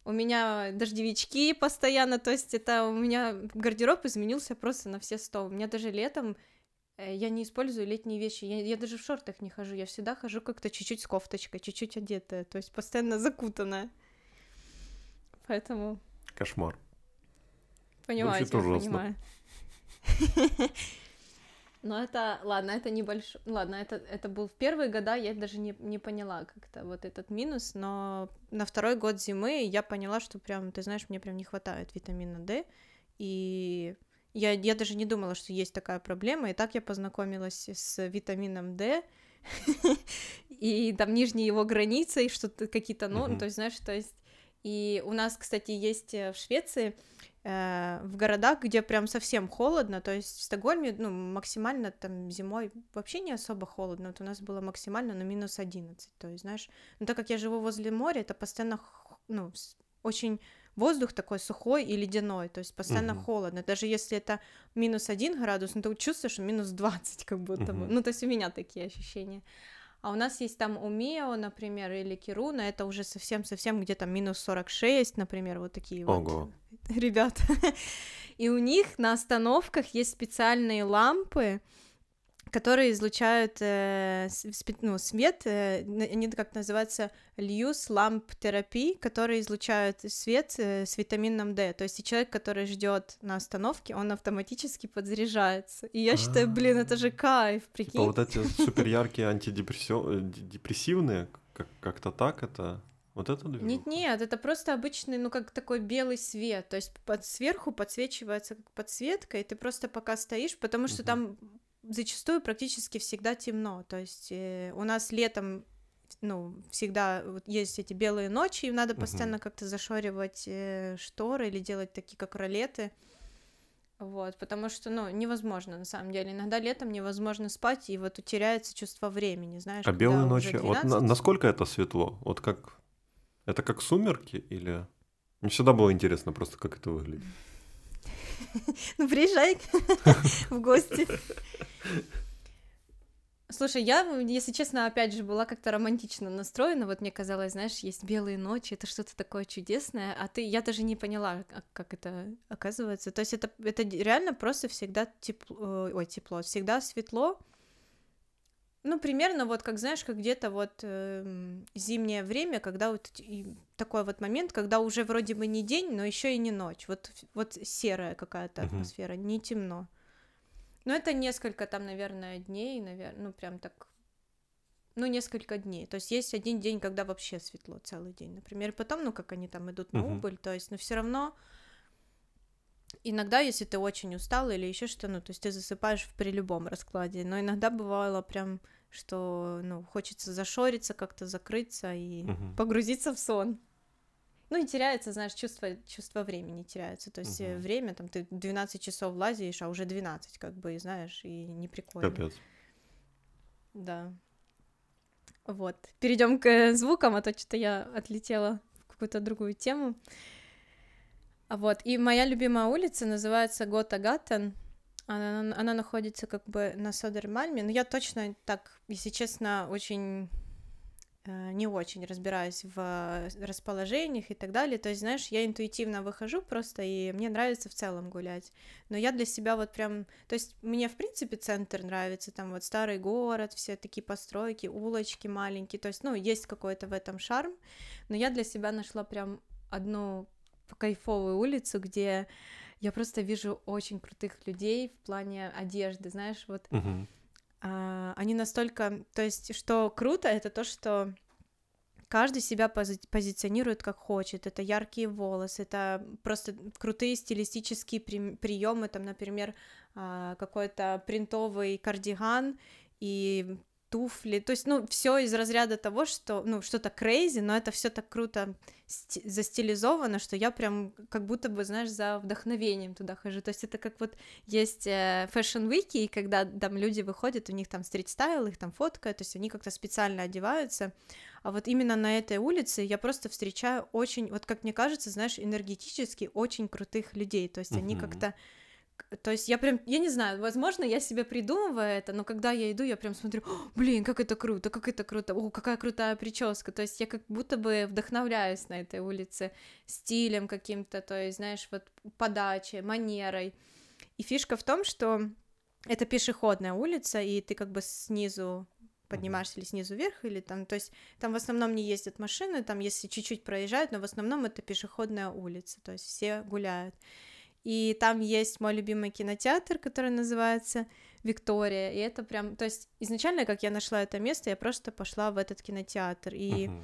у меня дождевички постоянно, то есть это у меня гардероб изменился просто на все сто. У меня даже летом э, я не использую летние вещи, я, я даже в шортах не хожу, я всегда хожу как-то чуть-чуть с кофточкой, чуть-чуть одетая, то есть постоянно закутанная. Поэтому Кошмар. понимаю, ужасно. понимаю. *laughs* Но это, ладно, это небольшой, ладно, это, это был в первые года, я даже не, не поняла как-то вот этот минус, но на второй год зимы я поняла, что прям, ты знаешь, мне прям не хватает витамина D, и я, я даже не думала, что есть такая проблема, и так я познакомилась с витамином D, *laughs* и там нижней его границей, что-то какие-то, ну, то есть, знаешь, то есть, и у нас, кстати, есть э, в Швеции э, в городах, где прям совсем холодно, то есть в Стокгольме, ну, максимально там зимой вообще не особо холодно, вот у нас было максимально, ну, минус 11, то есть, знаешь, ну, так как я живу возле моря, это постоянно, ну, очень воздух такой сухой и ледяной, то есть постоянно Мгм. холодно, даже если это минус 1 градус, ну, ты чувствуешь, что минус 20 как будто бы, Мгм. ну, то есть у меня такие ощущения. А у нас есть там Умео, например, или Кируна, это уже совсем-совсем где-то минус 46, например, вот такие Ого. вот *laughs* ребята. *laughs* И у них на остановках есть специальные лампы, которые излучают э, ну, свет, э, они как называются Люс ламп терапии, которые излучают свет э, с витамином D. То есть человек, который ждет на остановке, он автоматически подзаряжается. И я считаю, блин, это же кайф, Типа прикинь. вот эти супер яркие *laughs* антидепрессивные, как- как-то так это... Вот это движуха? Нет, нет, это просто обычный, ну, как такой белый свет, то есть под сверху подсвечивается как подсветка, и ты просто пока стоишь, потому что Мгм. там зачастую практически всегда темно, то есть э, у нас летом, ну, всегда вот есть эти белые ночи, и надо постоянно как-то зашоривать э, шторы или делать такие, как ролеты, вот, потому что, ну, невозможно, на самом деле, иногда летом невозможно спать, и вот теряется чувство времени, знаешь, А белые ночи, вот на- 12. насколько это светло? Вот как... Это как сумерки или... Мне всегда было интересно просто, как это выглядит. *laughs* Ну, приезжай *laughs* в гости. Слушай, я, если честно, опять же, была как-то романтично настроена. Вот мне казалось, знаешь, есть белые ночи, это что-то такое чудесное, а ты, я даже не поняла, как это оказывается. То есть это, это реально просто всегда тепло, ой, тепло, всегда светло. Ну, примерно вот, как знаешь, как где-то вот э, зимнее время, когда вот такой вот момент, когда уже вроде бы не день, но еще и не ночь. Вот, вот серая какая-то атмосфера, uh-huh. не темно. Ну, это несколько там, наверное, дней, наверное, ну, прям так, ну, несколько дней. То есть есть один день, когда вообще светло целый день, например. Потом, ну, как они там идут на убыль, то есть, но все равно иногда, если ты очень устал или еще что, ну, то есть ты засыпаешь при любом раскладе, но иногда бывало прям, что, ну, хочется зашориться, как-то закрыться и uh-huh. погрузиться в сон. Ну и теряется, знаешь, чувство, чувство времени теряется. То есть угу. время, там, ты 12 часов лазишь, а уже 12, как бы, знаешь, и не прикольно. Капец. Да. Вот. Перейдем к звукам, а то что-то я отлетела в какую-то другую тему. А вот. И моя любимая улица называется Гота Гаттен. Она, она находится как бы на Содермальме. Но я точно так, если честно, очень Э, не очень разбираюсь в расположениях и так далее. То есть, знаешь, я интуитивно выхожу просто, и мне нравится в целом гулять. Но я для себя вот прям... То есть, мне, в принципе, центр нравится, там вот старый город, все такие постройки, улочки маленькие. То есть, ну, есть какой-то в этом шарм. Но я для себя нашла прям одну кайфовую улицу, где я просто вижу очень крутых людей в плане одежды, знаешь, вот... Uh-huh а, они настолько, то есть, что круто, это то, что каждый себя пози- позиционирует как хочет. Это яркие волосы, это просто крутые стилистические при- приемы, там, например, а, какой-то принтовый кардиган и туфли, то есть, ну, все из разряда того, что, ну, что-то crazy, но это все так круто застилизовано, что я прям как будто бы, знаешь, за вдохновением туда хожу, то есть это как вот есть fashion week'и, и когда там люди выходят, у них там street style, их там фоткают, то есть они как-то специально одеваются, а вот именно на этой улице я просто встречаю очень, вот как мне кажется, знаешь, энергетически очень крутых людей, то есть uh-huh. они как-то то есть я прям, я не знаю, возможно, я себе придумываю это, но когда я иду, я прям смотрю, блин, как это круто, как это круто, о, какая крутая прическа, то есть я как будто бы вдохновляюсь на этой улице стилем каким-то, то есть, знаешь, вот подачей, манерой. И фишка в том, что это пешеходная улица, и ты как бы снизу поднимаешься или снизу вверх, или там, то есть там в основном не ездят машины, там если чуть-чуть проезжают, но в основном это пешеходная улица, то есть все гуляют и там есть мой любимый кинотеатр, который называется Виктория, и это прям, то есть изначально, как я нашла это место, я просто пошла в этот кинотеатр, и uh-huh.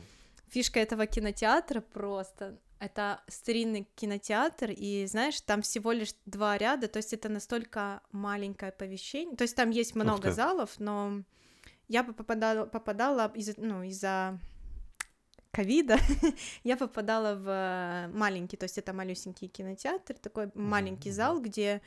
фишка этого кинотеатра просто, это старинный кинотеатр, и знаешь, там всего лишь два ряда, то есть это настолько маленькое помещение, то есть там есть много залов, но я попадала, попадала из, ну, из-за ковида *laughs* я попадала в э, маленький, то есть это малюсенький кинотеатр, такой маленький зал, где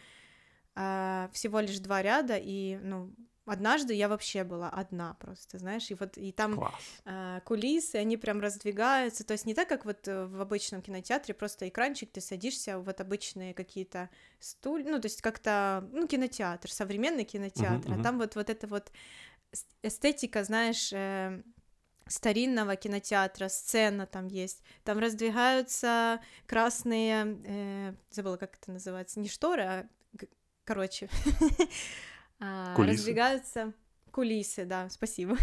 э, всего лишь два ряда, и, ну, однажды я вообще была одна просто, знаешь, и вот и там э, кулисы, они прям раздвигаются, то есть не так, как вот э, в обычном кинотеатре, просто экранчик, ты садишься, вот обычные какие-то стулья, ну, то есть как-то, ну, кинотеатр, современный кинотеатр, uh-huh, uh-huh. а там вот, вот эта вот эстетика, знаешь, э, старинного кинотеатра, сцена там есть, там раздвигаются красные, э, забыла, как это называется, не шторы, а, короче, *laughs* а, раздвигаются кулисы, да, спасибо.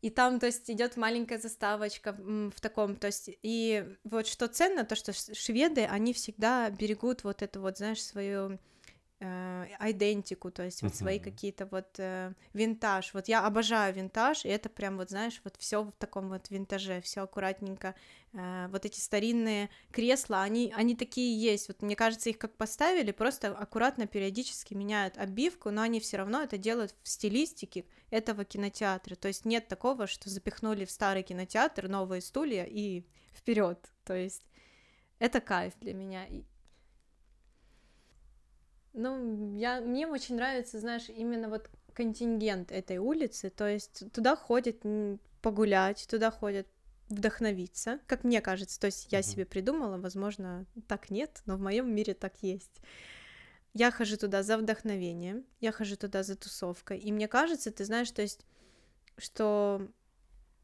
И там, то есть, идет маленькая заставочка в таком, то есть, и вот что ценно, то, что шведы, они всегда берегут вот это вот, знаешь, свою идентику, то есть вот свои какие-то вот э, винтаж. Вот я обожаю винтаж, и это прям вот знаешь вот все в таком вот винтаже, все аккуратненько. Э, вот эти старинные кресла, они они такие есть. Вот мне кажется, их как поставили, просто аккуратно периодически меняют обивку, но они все равно это делают в стилистике этого кинотеатра. То есть нет такого, что запихнули в старый кинотеатр новые стулья и вперед. То есть это кайф для меня. Ну, я, мне очень нравится, знаешь, именно вот контингент этой улицы, то есть туда ходят погулять, туда ходят вдохновиться, как мне кажется, то есть я uh-huh. себе придумала, возможно, так нет, но в моем мире так есть. я хожу туда за вдохновением, я хожу туда за тусовкой, и мне кажется, ты знаешь, то есть, что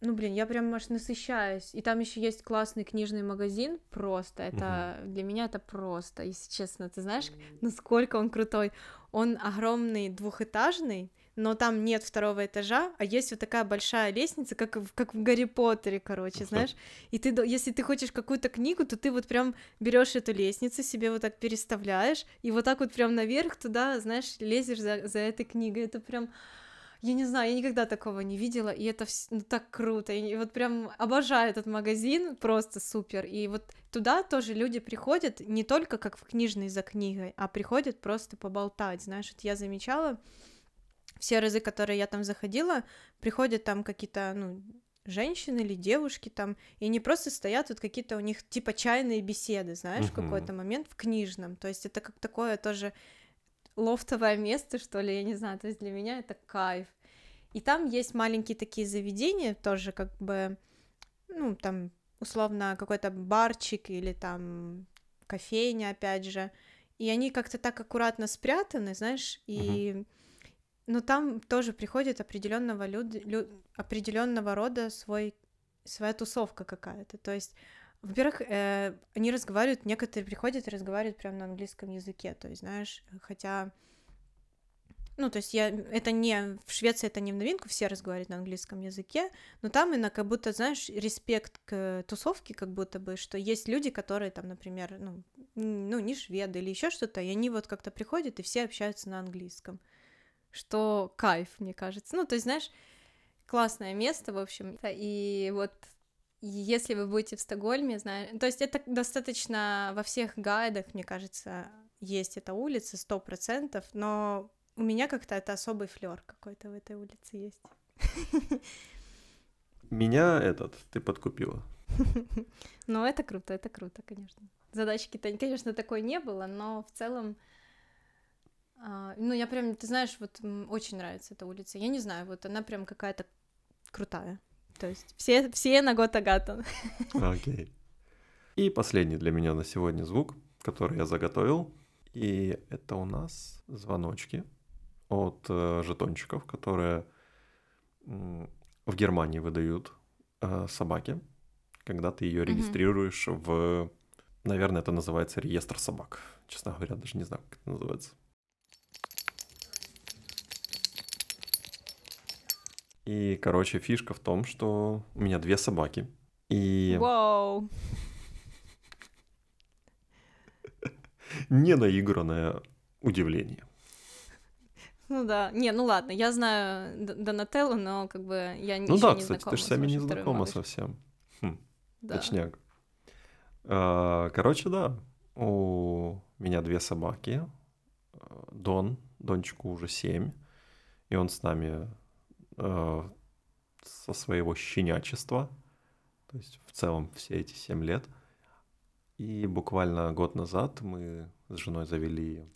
ну, блин, я прям аж насыщаюсь. И там еще есть классный книжный магазин. Просто это угу. для меня это просто, если честно. Ты знаешь, насколько он крутой? Он огромный, двухэтажный, но там нет второго этажа, а есть вот такая большая лестница, как, в, как в Гарри Поттере, короче, знаешь. И ты, если ты хочешь какую-то книгу, то ты вот прям берешь эту лестницу, себе вот так переставляешь, и вот так вот прям наверх туда, знаешь, лезешь за, за этой книгой. Это прям я не знаю, я никогда такого не видела, и это ну, так круто. И вот прям обожаю этот магазин, просто супер. И вот туда тоже люди приходят не только как в книжный за книгой, а приходят просто поболтать. Знаешь, вот я замечала, все разы, которые я там заходила, приходят там какие-то, ну, женщины или девушки там, и они просто стоят, вот какие-то у них типа чайные беседы, знаешь, uh-huh. в какой-то момент в книжном. То есть это как такое тоже лофтовое место, что ли, я не знаю, то есть для меня это кайф. И там есть маленькие такие заведения, тоже как бы, ну, там, условно, какой-то барчик или там кофейня, опять же, и они как-то так аккуратно спрятаны, знаешь, и... Uh-huh. Но там тоже приходит определенного люд... Лю... определенного рода свой своя тусовка какая-то. То есть во-первых, э, они разговаривают, некоторые приходят и разговаривают прямо на английском языке, то есть, знаешь, хотя, ну, то есть я, это не, в Швеции это не в новинку, все разговаривают на английском языке, но там именно как будто, знаешь, респект к тусовке, как будто бы, что есть люди, которые там, например, ну, ну не шведы или еще что-то, и они вот как-то приходят и все общаются на английском, что кайф, мне кажется, ну, то есть, знаешь, классное место, в общем, и вот если вы будете в Стокгольме, знаю, то есть это достаточно во всех гайдах, мне кажется, есть эта улица сто процентов, но у меня как-то это особый флер какой-то в этой улице есть. Меня этот ты подкупила. *laughs* Ну, это круто, это круто, конечно. Задачки-то, конечно, такой не было, но в целом, а, ну, я прям, ты знаешь, вот очень нравится эта улица. Я не знаю, вот она прям какая-то крутая. То есть все, все на Готагата. Окей. И последний для меня на сегодня звук, который я заготовил. И это у нас звоночки от э, жетончиков, которые в Германии выдают э, собаке, когда ты ее регистрируешь mm-hmm. в, наверное, это называется реестр собак. Честно говоря, даже не знаю, как это называется. И, короче, фишка в том, что у меня две собаки. И... Вау! *laughs* Ненаигранное удивление. Ну да. Не, ну ладно, я знаю Донателлу, но как бы я ну да, не кстати, ты же сами не знакома совсем. Хм, да. Точняк. А, короче, да, у меня две собаки. Дон, Дончику уже семь, и он с нами э, со своего щенячества, то есть в целом все эти семь лет. И буквально год назад мы с женой завели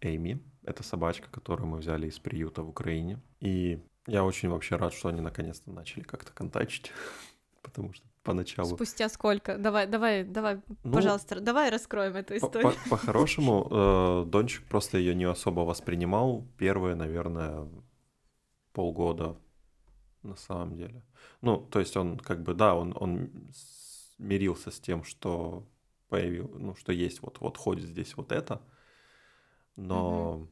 Эйми. Это собачка, которую мы взяли из приюта в Украине. И я очень вообще рад, что они наконец-то начали как-то контачить, *laughs* потому что поначалу... Спустя сколько? Давай, давай, давай, ну, пожалуйста, давай раскроем эту историю. По-хорошему, э, Дончик просто ее не особо воспринимал первые, наверное, полгода на самом деле. Ну, то есть он как бы, да, он, он мирился с тем, что появил, ну, что есть вот, вот ходит здесь вот это, но угу.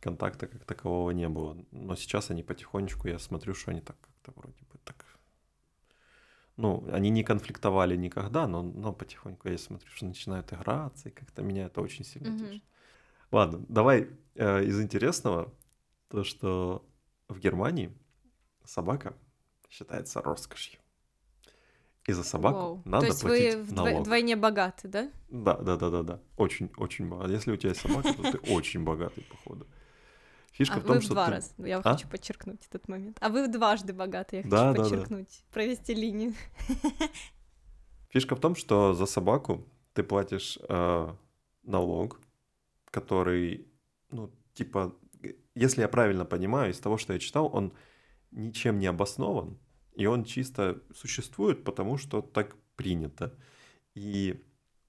контакта как такового не было. Но сейчас они потихонечку, я смотрю, что они так как-то вроде бы так... Ну, они не конфликтовали никогда, но, но потихоньку я смотрю, что начинают играться, и как-то меня это очень сильно угу. тешит. Ладно, давай э, из интересного, то, что в Германии собака считается роскошью. И за собаку Воу. надо То есть платить вы налог. вдвойне богаты, да? Да, да, да, да, да. Очень, очень богатый. Если у тебя есть собака, то ты *laughs* очень богатый, походу. Фишка а в том, вы что два ты... раза. Я а? хочу подчеркнуть этот момент. А вы дважды богаты, я хочу да, подчеркнуть, да, да. провести линию. *laughs* Фишка в том, что за собаку ты платишь э, налог, который, ну, типа, если я правильно понимаю, из того, что я читал, он ничем не обоснован, и он чисто существует, потому что так принято. И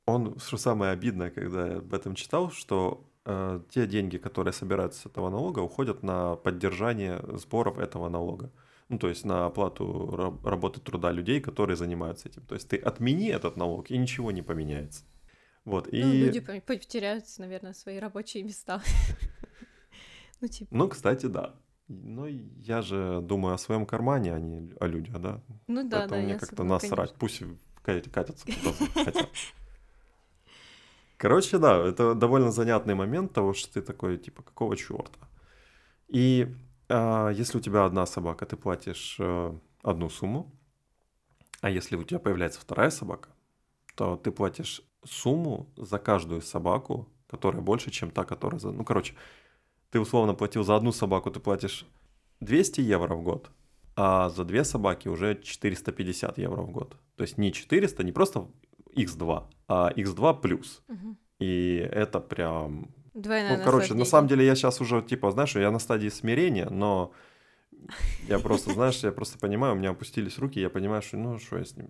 он, что самое обидное, когда я об этом читал, что э, те деньги, которые собираются с этого налога, уходят на поддержание сборов этого налога. Ну, то есть на оплату раб- работы труда людей, которые занимаются этим. То есть ты отмени этот налог, и ничего не поменяется. Вот, и... Ну, люди по- потеряют, наверное, свои рабочие места. *laughs* Ну, типа, Ну, кстати, да. Но я же думаю о своем кармане, а не о людях, да? ну да, да, Поэтому мне я как-то насрать. Пусть ка- катятся куда *laughs* хотят. Короче, да, это довольно занятный момент того, что ты такой, типа, какого черта? И а, если у тебя одна собака, ты платишь э, одну сумму, а если у тебя появляется вторая собака, то ты платишь сумму за каждую собаку, которая больше, чем та, которая за... Ну, короче, ты условно платил за одну собаку, ты платишь 200 евро в год, а за две собаки уже 450 евро в год. То есть не 400, не просто x2, а x2 плюс. Мгм. И это прям... Двойное Ну, короче, на самом деле я сейчас уже, типа, знаешь, я на стадии смирения, но я *laughs* просто, знаешь, я просто понимаю, у меня опустились руки, я понимаю, что, ну, что я с ним,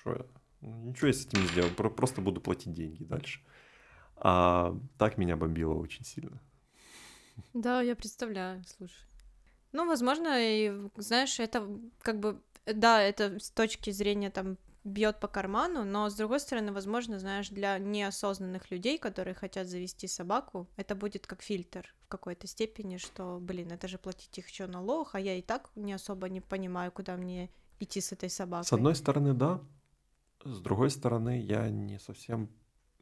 что я, ну, ничего я с этим не сделаю, про- просто буду платить деньги дальше. А так меня бомбило очень сильно. Да, я представляю, слушай. Ну, возможно, и, знаешь, это как бы, да, это с точки зрения там бьет по карману, но с другой стороны, возможно, знаешь, для неосознанных людей, которые хотят завести собаку, это будет как фильтр в какой-то степени, что, блин, это же платить их еще налог, а я и так не особо не понимаю, куда мне идти с этой собакой. С одной стороны, да, с другой стороны, я не совсем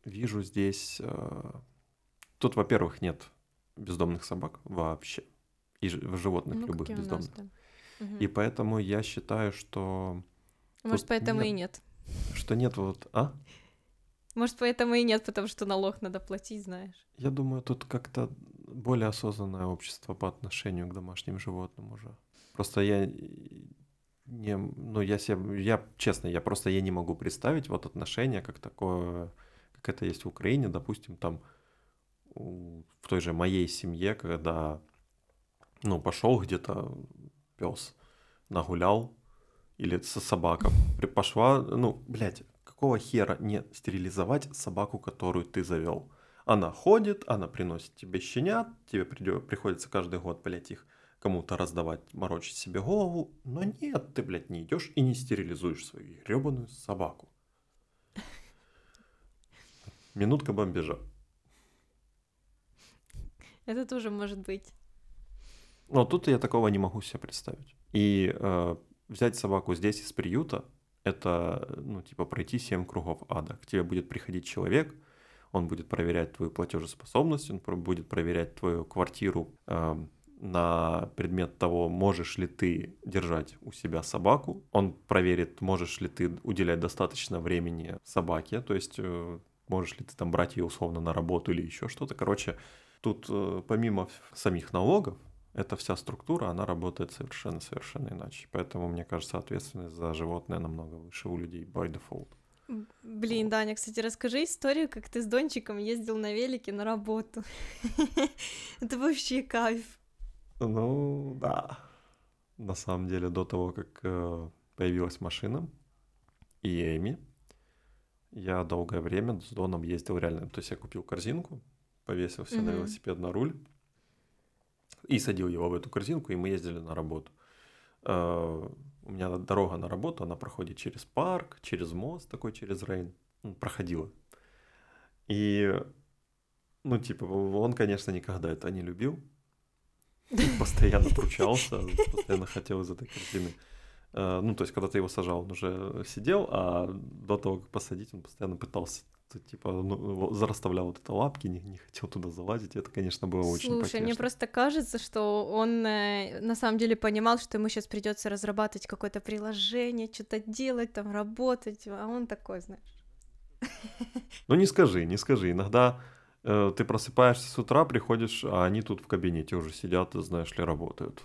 вижу здесь... э, Тут, во-первых, нет бездомных собак вообще, и животных ну, любых у нас, бездомных. да. И поэтому я считаю, что, Может, поэтому и нет- нет. что нет вот... А? Может, поэтому и нет, потому что налог надо платить, знаешь. Я думаю, тут как-то более осознанное общество по отношению к домашним животным уже. Просто я не, ну я себе, я честно, я просто я не могу представить вот отношение как такое, как это есть в Украине, допустим, там в той же моей семье, когда, ну пошел где-то пес, нагулял или со собака пошла, ну блядь, какого хера не стерилизовать собаку, которую ты завел? Она ходит, она приносит тебе щенят, тебе приходится каждый год, блядь, их кому-то раздавать, морочить себе голову. Но нет, ты, блядь, не идешь и не стерилизуешь свою гребаную собаку. Минутка бомбежа. Это тоже может быть. Но тут я такого не могу себе представить. И э, взять собаку здесь из приюта, это, ну, типа, пройти 7 кругов ада. К тебе будет приходить человек, он будет проверять твою платежеспособность, он будет проверять твою квартиру э, на предмет того, можешь ли ты держать у себя собаку. Он проверит, можешь ли ты уделять достаточно времени собаке, то есть э, можешь ли ты там брать ее условно на работу или еще что-то. Короче, тут э, помимо самих налогов, эта вся структура, она работает совершенно-совершенно иначе. Поэтому, мне кажется, ответственность за животное намного выше у людей by default. Блин, Даня, кстати, расскажи историю, как ты с Дончиком ездил на велике на работу. *laughs* Это вообще кайф. Ну, да. На самом деле, до того, как э, появилась машина и Эми, я долгое время с Доном ездил реально. То есть я купил корзинку, повесил себе на велосипед на руль и садил его в эту корзинку, и мы ездили на работу. Э, У меня дорога на работу, она проходит через парк, через мост такой, через Рейн. Ну, Проходила. И, ну, типа, он, конечно, никогда это не любил. *laughs* Постоянно пручался, постоянно хотел из этой корзины. Э, Ну, то есть, когда ты его сажал, он уже сидел, а до того, как посадить, он постоянно пытался, типа, ну, зарасставлял вот это лапки, не, не хотел туда залазить. Это, конечно, было очень Слушай, мне просто кажется, что он э, на самом деле понимал, что ему сейчас придется разрабатывать какое-то приложение, что-то делать, там работать, а он такой, знаешь. *laughs* Ну, не скажи, не скажи. Иногда э, ты просыпаешься с утра, приходишь, а они тут в кабинете уже сидят, знаешь ли, работают.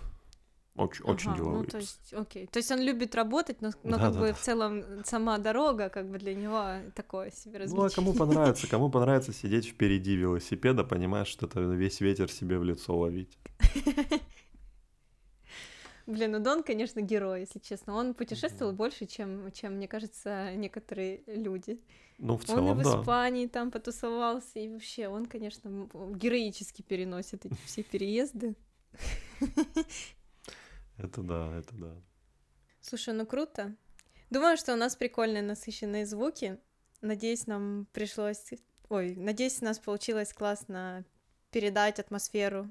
Очень, очень Ага, деловые. Ну, то есть, окей. То есть он любит работать, но, но как Да-да-да. бы в целом сама дорога, как бы для него такое себе Ну, а кому понравится? *laughs* Кому понравится сидеть впереди велосипеда, понимаешь, что это весь ветер себе в лицо ловить. *laughs* Блин, ну Дон, конечно, герой, если честно. Он путешествовал больше, чем, чем, мне кажется, некоторые люди. Ну, в он и целом, в да. Испании там потусовался, и вообще, он, конечно, героически переносит эти все переезды. *laughs* Это да, это да. Слушай, ну круто. Думаю, что у нас прикольные насыщенные звуки. Надеюсь, нам пришлось... Ой, надеюсь, у нас получилось классно передать атмосферу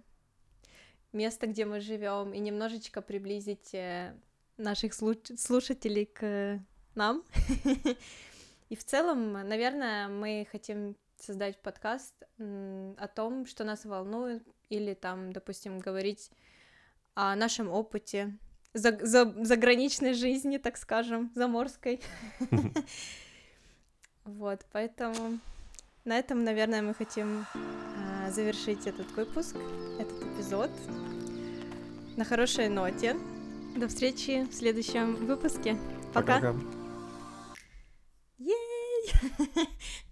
места, где мы живем, и немножечко приблизить э, наших слу- слушателей к нам. *laughs* И в целом, наверное, мы хотим создать подкаст о том, что нас волнует, или там, допустим, говорить о нашем опыте за- за- заграничной жизни, так скажем, заморской. *laughs* Вот, поэтому на этом, наверное, мы хотим а, завершить этот выпуск, этот эпизод на хорошей ноте. До встречи в следующем выпуске. Пока. Ей! *laughs*